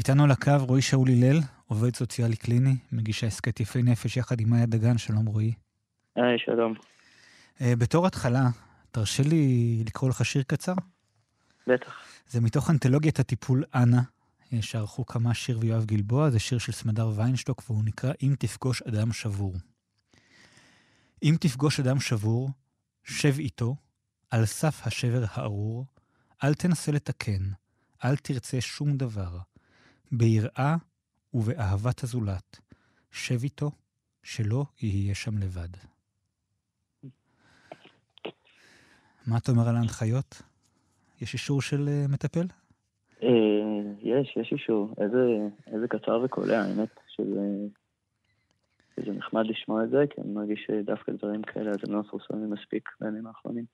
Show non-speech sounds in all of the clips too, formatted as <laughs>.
איתנו על הקו רועי שאול הלל, עובד סוציאלי קליני, מגיש ההסכת יפי נפש יחד עם מאיה דגן, שלום רועי. היי, שלום. Uh, בתור התחלה, תרשה לי לקרוא לך שיר קצר? בטח. זה מתוך אנתולוגיית הטיפול אנה, שערכו כמה שיר ויואב גלבוע, זה שיר של סמדר ויינשטוק, והוא נקרא "אם תפגוש אדם שבור". אם תפגוש אדם שבור, שב איתו, על סף השבר הארור, אל תנסה לתקן, אל תרצה שום דבר. ביראה ובאהבת הזולת, שב איתו, שלא יהיה שם לבד. מה אתה אומר על ההנחיות? יש אישור של uh, מטפל? Uh, יש, יש אישור. איזה, איזה קצר וקולע, האמת, שזה, שזה נחמד לשמוע את זה, כי אני מרגיש שדווקא דברים כאלה אז הם לא מפורסמים מספיק בימים האחרונים.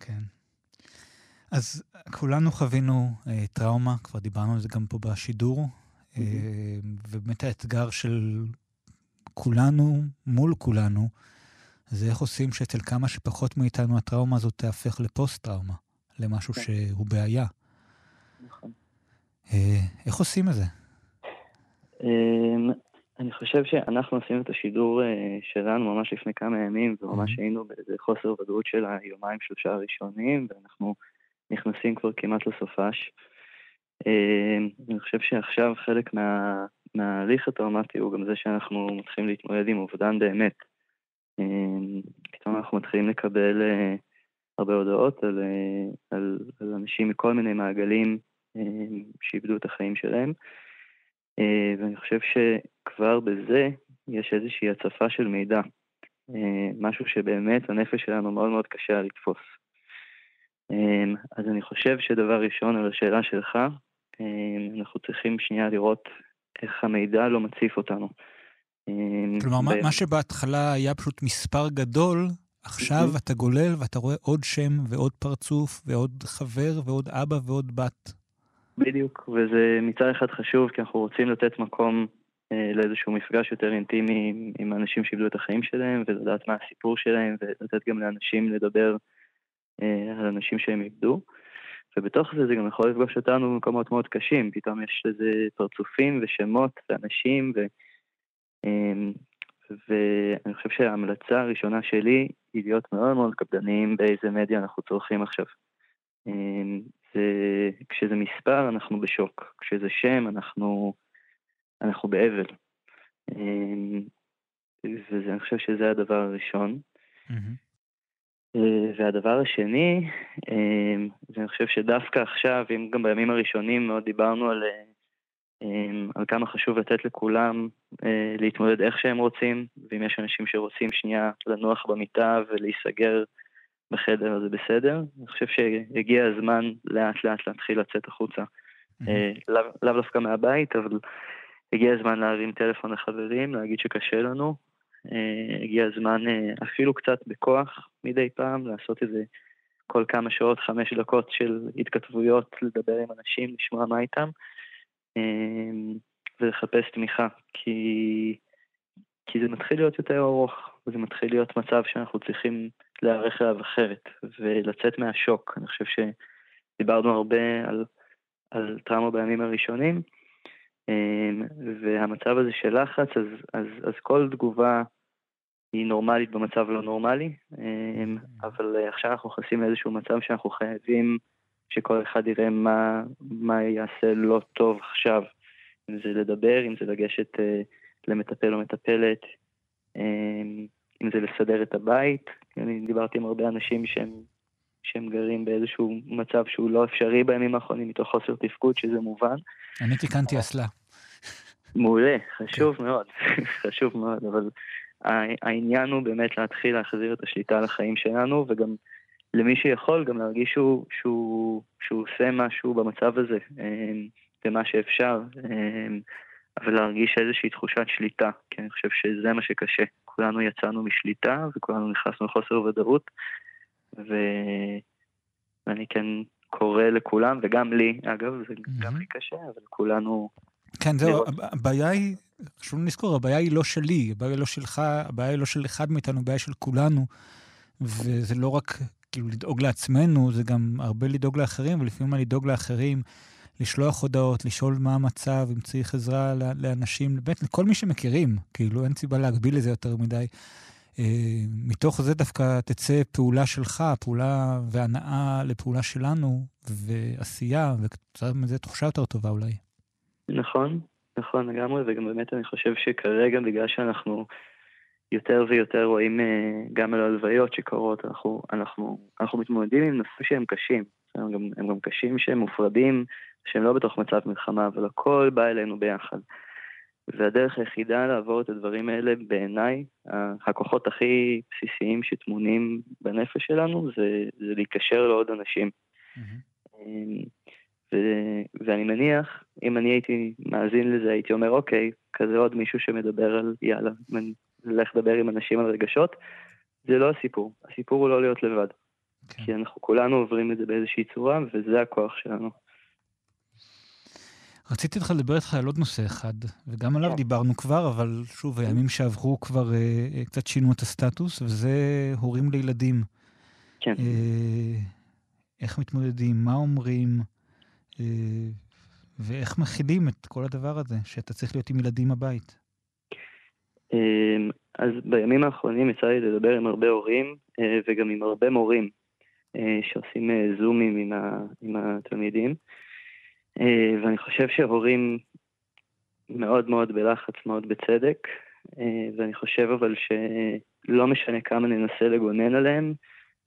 כן. אז כולנו חווינו אה, טראומה, כבר דיברנו על זה גם פה בשידור, mm-hmm. אה, ובאמת האתגר של כולנו מול כולנו, זה איך עושים שאצל כמה שפחות מאיתנו הטראומה הזאת תהפך לפוסט-טראומה, למשהו כן. שהוא בעיה. נכון. אה, איך עושים את זה? אמ, אני חושב שאנחנו עשינו את השידור אה, שלנו ממש לפני כמה ימים, וממש mm-hmm. היינו באיזה חוסר ודאות של היומיים שלושה הראשונים, ואנחנו נכנסים כבר כמעט לסופש. אמ, אני חושב שעכשיו חלק מה, מההליך הטראומטי הוא גם זה שאנחנו מתחילים להתמודד עם אובדן באמת. אמ, פתאום אנחנו מתחילים לקבל אה, הרבה הודעות על, אה, על, על אנשים מכל מיני מעגלים שאיבדו את החיים שלהם. אה, ואני חושב שכבר בזה יש איזושהי הצפה של מידע. משהו שבאמת הנפש שלנו מאוד מאוד קשה לתפוס. אמ, אז אני חושב שדבר ראשון, על השאלה שלך, אמ, אנחנו צריכים שנייה לראות איך המידע לא מציף אותנו. אמ, כלומר, ב... מה שבהתחלה היה פשוט מספר גדול, עכשיו אתה גולל ואתה רואה עוד שם ועוד פרצוף ועוד חבר ועוד אבא ועוד בת. בדיוק, וזה מצד אחד חשוב, כי אנחנו רוצים לתת מקום אה, לאיזשהו מפגש יותר אינטימי עם, עם אנשים שאיבדו את החיים שלהם, ולדעת מה הסיפור שלהם, ולתת גם לאנשים לדבר על אנשים שהם איבדו. ובתוך זה זה גם יכול לפגוש אותנו במקומות מאוד קשים, פתאום יש לזה פרצופים ושמות ואנשים, ו... אמ, ואני חושב שההמלצה הראשונה שלי היא להיות מאוד מאוד קפדניים באיזה מדיה אנחנו צורכים עכשיו. אמ, זה, כשזה מספר אנחנו בשוק, כשזה שם אנחנו, אנחנו באבל. ואני חושב שזה הדבר הראשון. Mm-hmm. אה, והדבר השני, אה, ואני חושב שדווקא עכשיו, אם גם בימים הראשונים מאוד דיברנו על, אה, על כמה חשוב לתת לכולם להתמודד איך שהם רוצים, ואם יש אנשים שרוצים שנייה לנוח במיטה ולהיסגר בחדר, זה בסדר. אני חושב שהגיע הזמן לאט לאט להתחיל לצאת החוצה. לאו לא דווקא מהבית, אבל הגיע הזמן להרים טלפון לחברים, להגיד שקשה לנו, הגיע הזמן אה, אפילו קצת בכוח מדי פעם לעשות איזה כל כמה שעות, חמש דקות של התכתבויות, לדבר עם אנשים, לשמוע מה איתם, אה, ולחפש תמיכה, כי, כי זה מתחיל להיות יותר ארוך, וזה מתחיל להיות מצב שאנחנו צריכים להיערך אליו אחרת, ולצאת מהשוק. אני חושב שדיברנו הרבה על, על טראומה בימים הראשונים, והמצב הזה של לחץ, אז, אז, אז כל תגובה היא נורמלית במצב לא נורמלי, אמ, אבל אה, עכשיו אנחנו נכנסים לאיזשהו מצב שאנחנו חייבים שכל אחד יראה מה, מה יעשה לא טוב עכשיו. אם זה לדבר, אם זה לגשת אה, למטפל או מטפלת, אמ, אם זה לסדר את הבית. אני דיברתי עם הרבה אנשים שהם, שהם גרים באיזשהו מצב שהוא לא אפשרי בימים האחרונים מתוך חוסר תפקוד, שזה מובן. אני תיקנתי אסלה. מעולה, חשוב כן. מאוד, <laughs> חשוב מאוד, אבל העניין הוא באמת להתחיל להחזיר את השליטה על החיים שלנו, וגם למי שיכול גם להרגיש שהוא, שהוא, שהוא עושה משהו במצב הזה, במה אמ, שאפשר, אמ, אבל להרגיש איזושהי תחושת שליטה, כי אני חושב שזה מה שקשה. כולנו יצאנו משליטה וכולנו נכנסנו לחוסר ודאות, ו... ואני כן קורא לכולם, וגם לי, אגב, זה mm-hmm. גם לי קשה, אבל כולנו... כן, זהו, הבעיה היא, חשוב לזכור, הבעיה היא לא שלי, הבעיה היא לא שלך, הבעיה היא לא של אחד מאיתנו, הבעיה של כולנו. וזה לא רק כאילו לדאוג לעצמנו, זה גם הרבה לדאוג לאחרים, ולפעמים לדאוג לאחרים, לשלוח הודעות, לשאול מה המצב, אם צריך עזרה לאנשים, באמת, לכל מי שמכירים, כאילו אין סיבה להגביל את זה יותר מדי. אה, מתוך זה דווקא תצא פעולה שלך, פעולה והנאה לפעולה שלנו, ועשייה, וקצת מזה תחושה יותר טובה אולי. נכון, נכון לגמרי, וגם באמת אני חושב שכרגע, בגלל שאנחנו יותר ויותר רואים אה, גם על הלוויות שקורות, אנחנו, אנחנו, אנחנו מתמודדים עם נושאים שהם קשים. הם גם, הם גם קשים שהם מופרדים, שהם לא בתוך מצב מלחמה, אבל הכל בא אלינו ביחד. והדרך היחידה לעבור את הדברים האלה, בעיניי, הכוחות הכי בסיסיים שטמונים בנפש שלנו, זה, זה להיקשר לעוד אנשים. Mm-hmm. ו, ואני מניח, אם אני הייתי מאזין לזה, הייתי אומר, אוקיי, כזה עוד מישהו שמדבר על, יאללה, נלך לדבר עם אנשים על רגשות. זה לא הסיפור, הסיפור הוא לא להיות לבד. כן. כי אנחנו כולנו עוברים את זה באיזושהי צורה, וזה הכוח שלנו. רציתי לך לדבר איתך על עוד נושא אחד, וגם עליו כן. דיברנו כבר, אבל שוב, הימים שעברו כבר אה, אה, קצת שינו את הסטטוס, וזה הורים לילדים. כן. אה, איך מתמודדים, מה אומרים, אה, ואיך מכילים את כל הדבר הזה, שאתה צריך להיות עם ילדים בבית. אה, אז בימים האחרונים יצא לי לדבר עם הרבה הורים, וגם עם הרבה מורים, שעושים זומים עם, ה, עם התלמידים. אה, ואני חושב שהורים מאוד מאוד בלחץ, מאוד בצדק, אה, ואני חושב אבל שלא משנה כמה ננסה לגונן עליהם,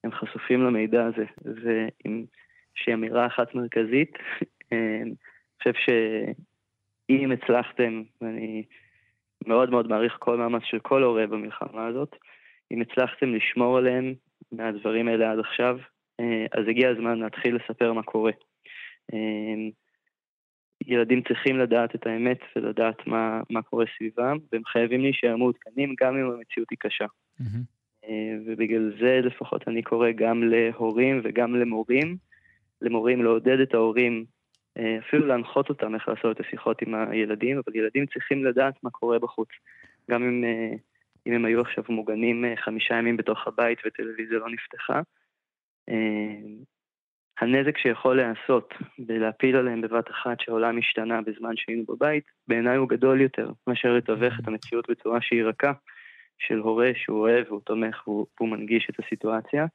הם חשופים למידע הזה. ועם שהיא אמירה אחת מרכזית, אה, אני חושב שאם הצלחתם, ואני מאוד מאוד מעריך כל מאמץ של כל הורה במלחמה הזאת, אם הצלחתם לשמור עליהם מהדברים האלה עד עכשיו, אז הגיע הזמן להתחיל לספר מה קורה. ילדים צריכים לדעת את האמת ולדעת מה, מה קורה סביבם, והם חייבים להישאר מעודכנים גם אם המציאות היא קשה. Mm-hmm. ובגלל זה לפחות אני קורא גם להורים וגם למורים, למורים לעודד את ההורים, אה, אפילו להנחות אותם איך לעשות את השיחות עם הילדים, אבל ילדים צריכים לדעת מה קורה בחוץ. גם אם, אה, אם הם היו עכשיו מוגנים חמישה ימים בתוך הבית וטלוויזיה לא נפתחה, הנזק שיכול להיעשות בלהפיל עליהם בבת אחת שהעולם השתנה בזמן שהיינו בבית, בעיניי הוא גדול יותר מאשר לתווך את המציאות בצורה שהיא רכה, של הורה שהוא אוהב והוא תומך והוא, והוא מנגיש את הסיטואציה.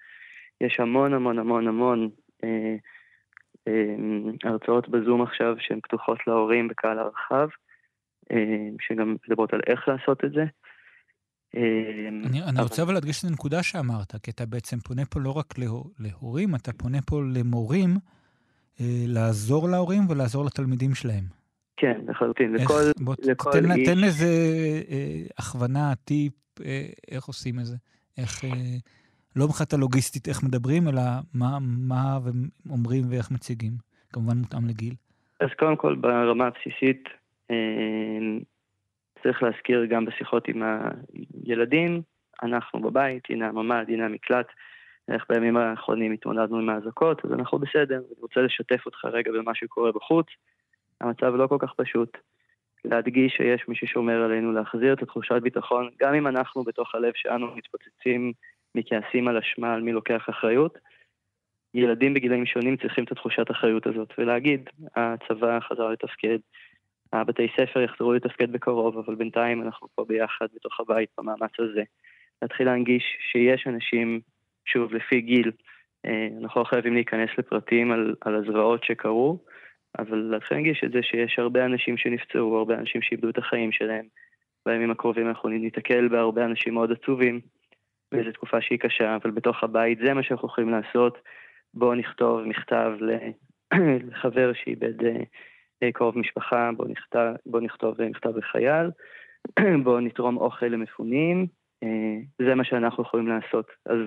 יש המון המון המון המון אה, אה, הרצאות בזום עכשיו שהן פתוחות להורים בקהל הרחב, אה, שגם מדברות על איך לעשות את זה. אמ, אני, אני רוצה אבל להדגיש את הנקודה שאמרת, כי אתה בעצם פונה פה לא רק להור, להורים, אתה פונה פה למורים אה, לעזור להורים ולעזור לתלמידים שלהם. כן, לחלוטין. לכל, בוא, לכל תן, איש... תן איזה אה, הכוונה, טיפ, אה, איך עושים את זה. איך, אה, לא מבחינת הלוגיסטית איך מדברים, אלא מה, מה אומרים ואיך מציגים. כמובן מותאם לגיל. אז קודם כל, ברמה הבסיסית, אה, צריך להזכיר גם בשיחות עם הילדים, אנחנו בבית, הנה הממ"ד, הנה המקלט, איך בימים האחרונים התמודדנו עם האזעקות, אז אנחנו בסדר. אני רוצה לשתף אותך רגע במה שקורה בחוץ. המצב לא כל כך פשוט. להדגיש שיש מי ששומר עלינו, להחזיר את התחושת ביטחון, גם אם אנחנו בתוך הלב שלנו מתפוצצים מכעסים על אשמה, על מי לוקח אחריות. ילדים בגילאים שונים צריכים את התחושת האחריות הזאת, ולהגיד, הצבא חזר לתפקד, הבתי ספר יחזרו לתפקד בקרוב, אבל בינתיים אנחנו פה ביחד בתוך הבית במאמץ הזה. להתחיל להנגיש שיש אנשים, שוב, לפי גיל, אה, אנחנו לא חייבים להיכנס לפרטים על, על הזוועות שקרו, אבל להתחיל להנגיש את זה שיש הרבה אנשים שנפצעו, הרבה אנשים שאיבדו את החיים שלהם. בימים הקרובים אנחנו ניתקל בהרבה אנשים מאוד עצובים, וזו תקופה שהיא קשה, אבל בתוך הבית זה מה שאנחנו יכולים לעשות. בואו נכתוב מכתב <clears throat> לחבר שאיבד אה, קרוב משפחה, בואו נכתוב, בוא נכתוב מכתב לחייל, <clears throat> בואו נתרום אוכל למפונים, אה, זה מה שאנחנו יכולים לעשות. אז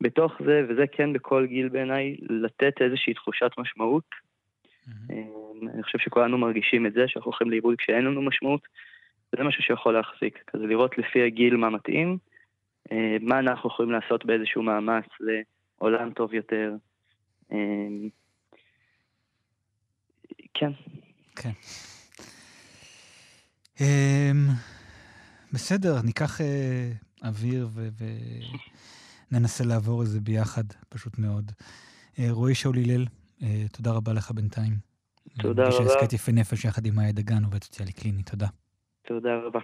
בתוך זה, וזה כן בכל גיל בעיניי, לתת איזושהי תחושת משמעות. אה, אני חושב שכולנו מרגישים את זה, שאנחנו הולכים לאיבוד כשאין לנו משמעות, וזה משהו שיכול להחזיק. כזה לראות לפי הגיל מה מתאים, אה, מה אנחנו יכולים לעשות באיזשהו מאמץ לעולם טוב יותר. כן, כן. Um, בסדר, ניקח uh, אוויר וננסה לעבור את זה ביחד, פשוט מאוד. Uh, רועי שאול הלל, uh, תודה רבה לך בינתיים. תודה רבה. גישה הסכת יפה נפש יחד עם מאיה דגן, עובד סוציאלי קליני. תודה. תודה רבה.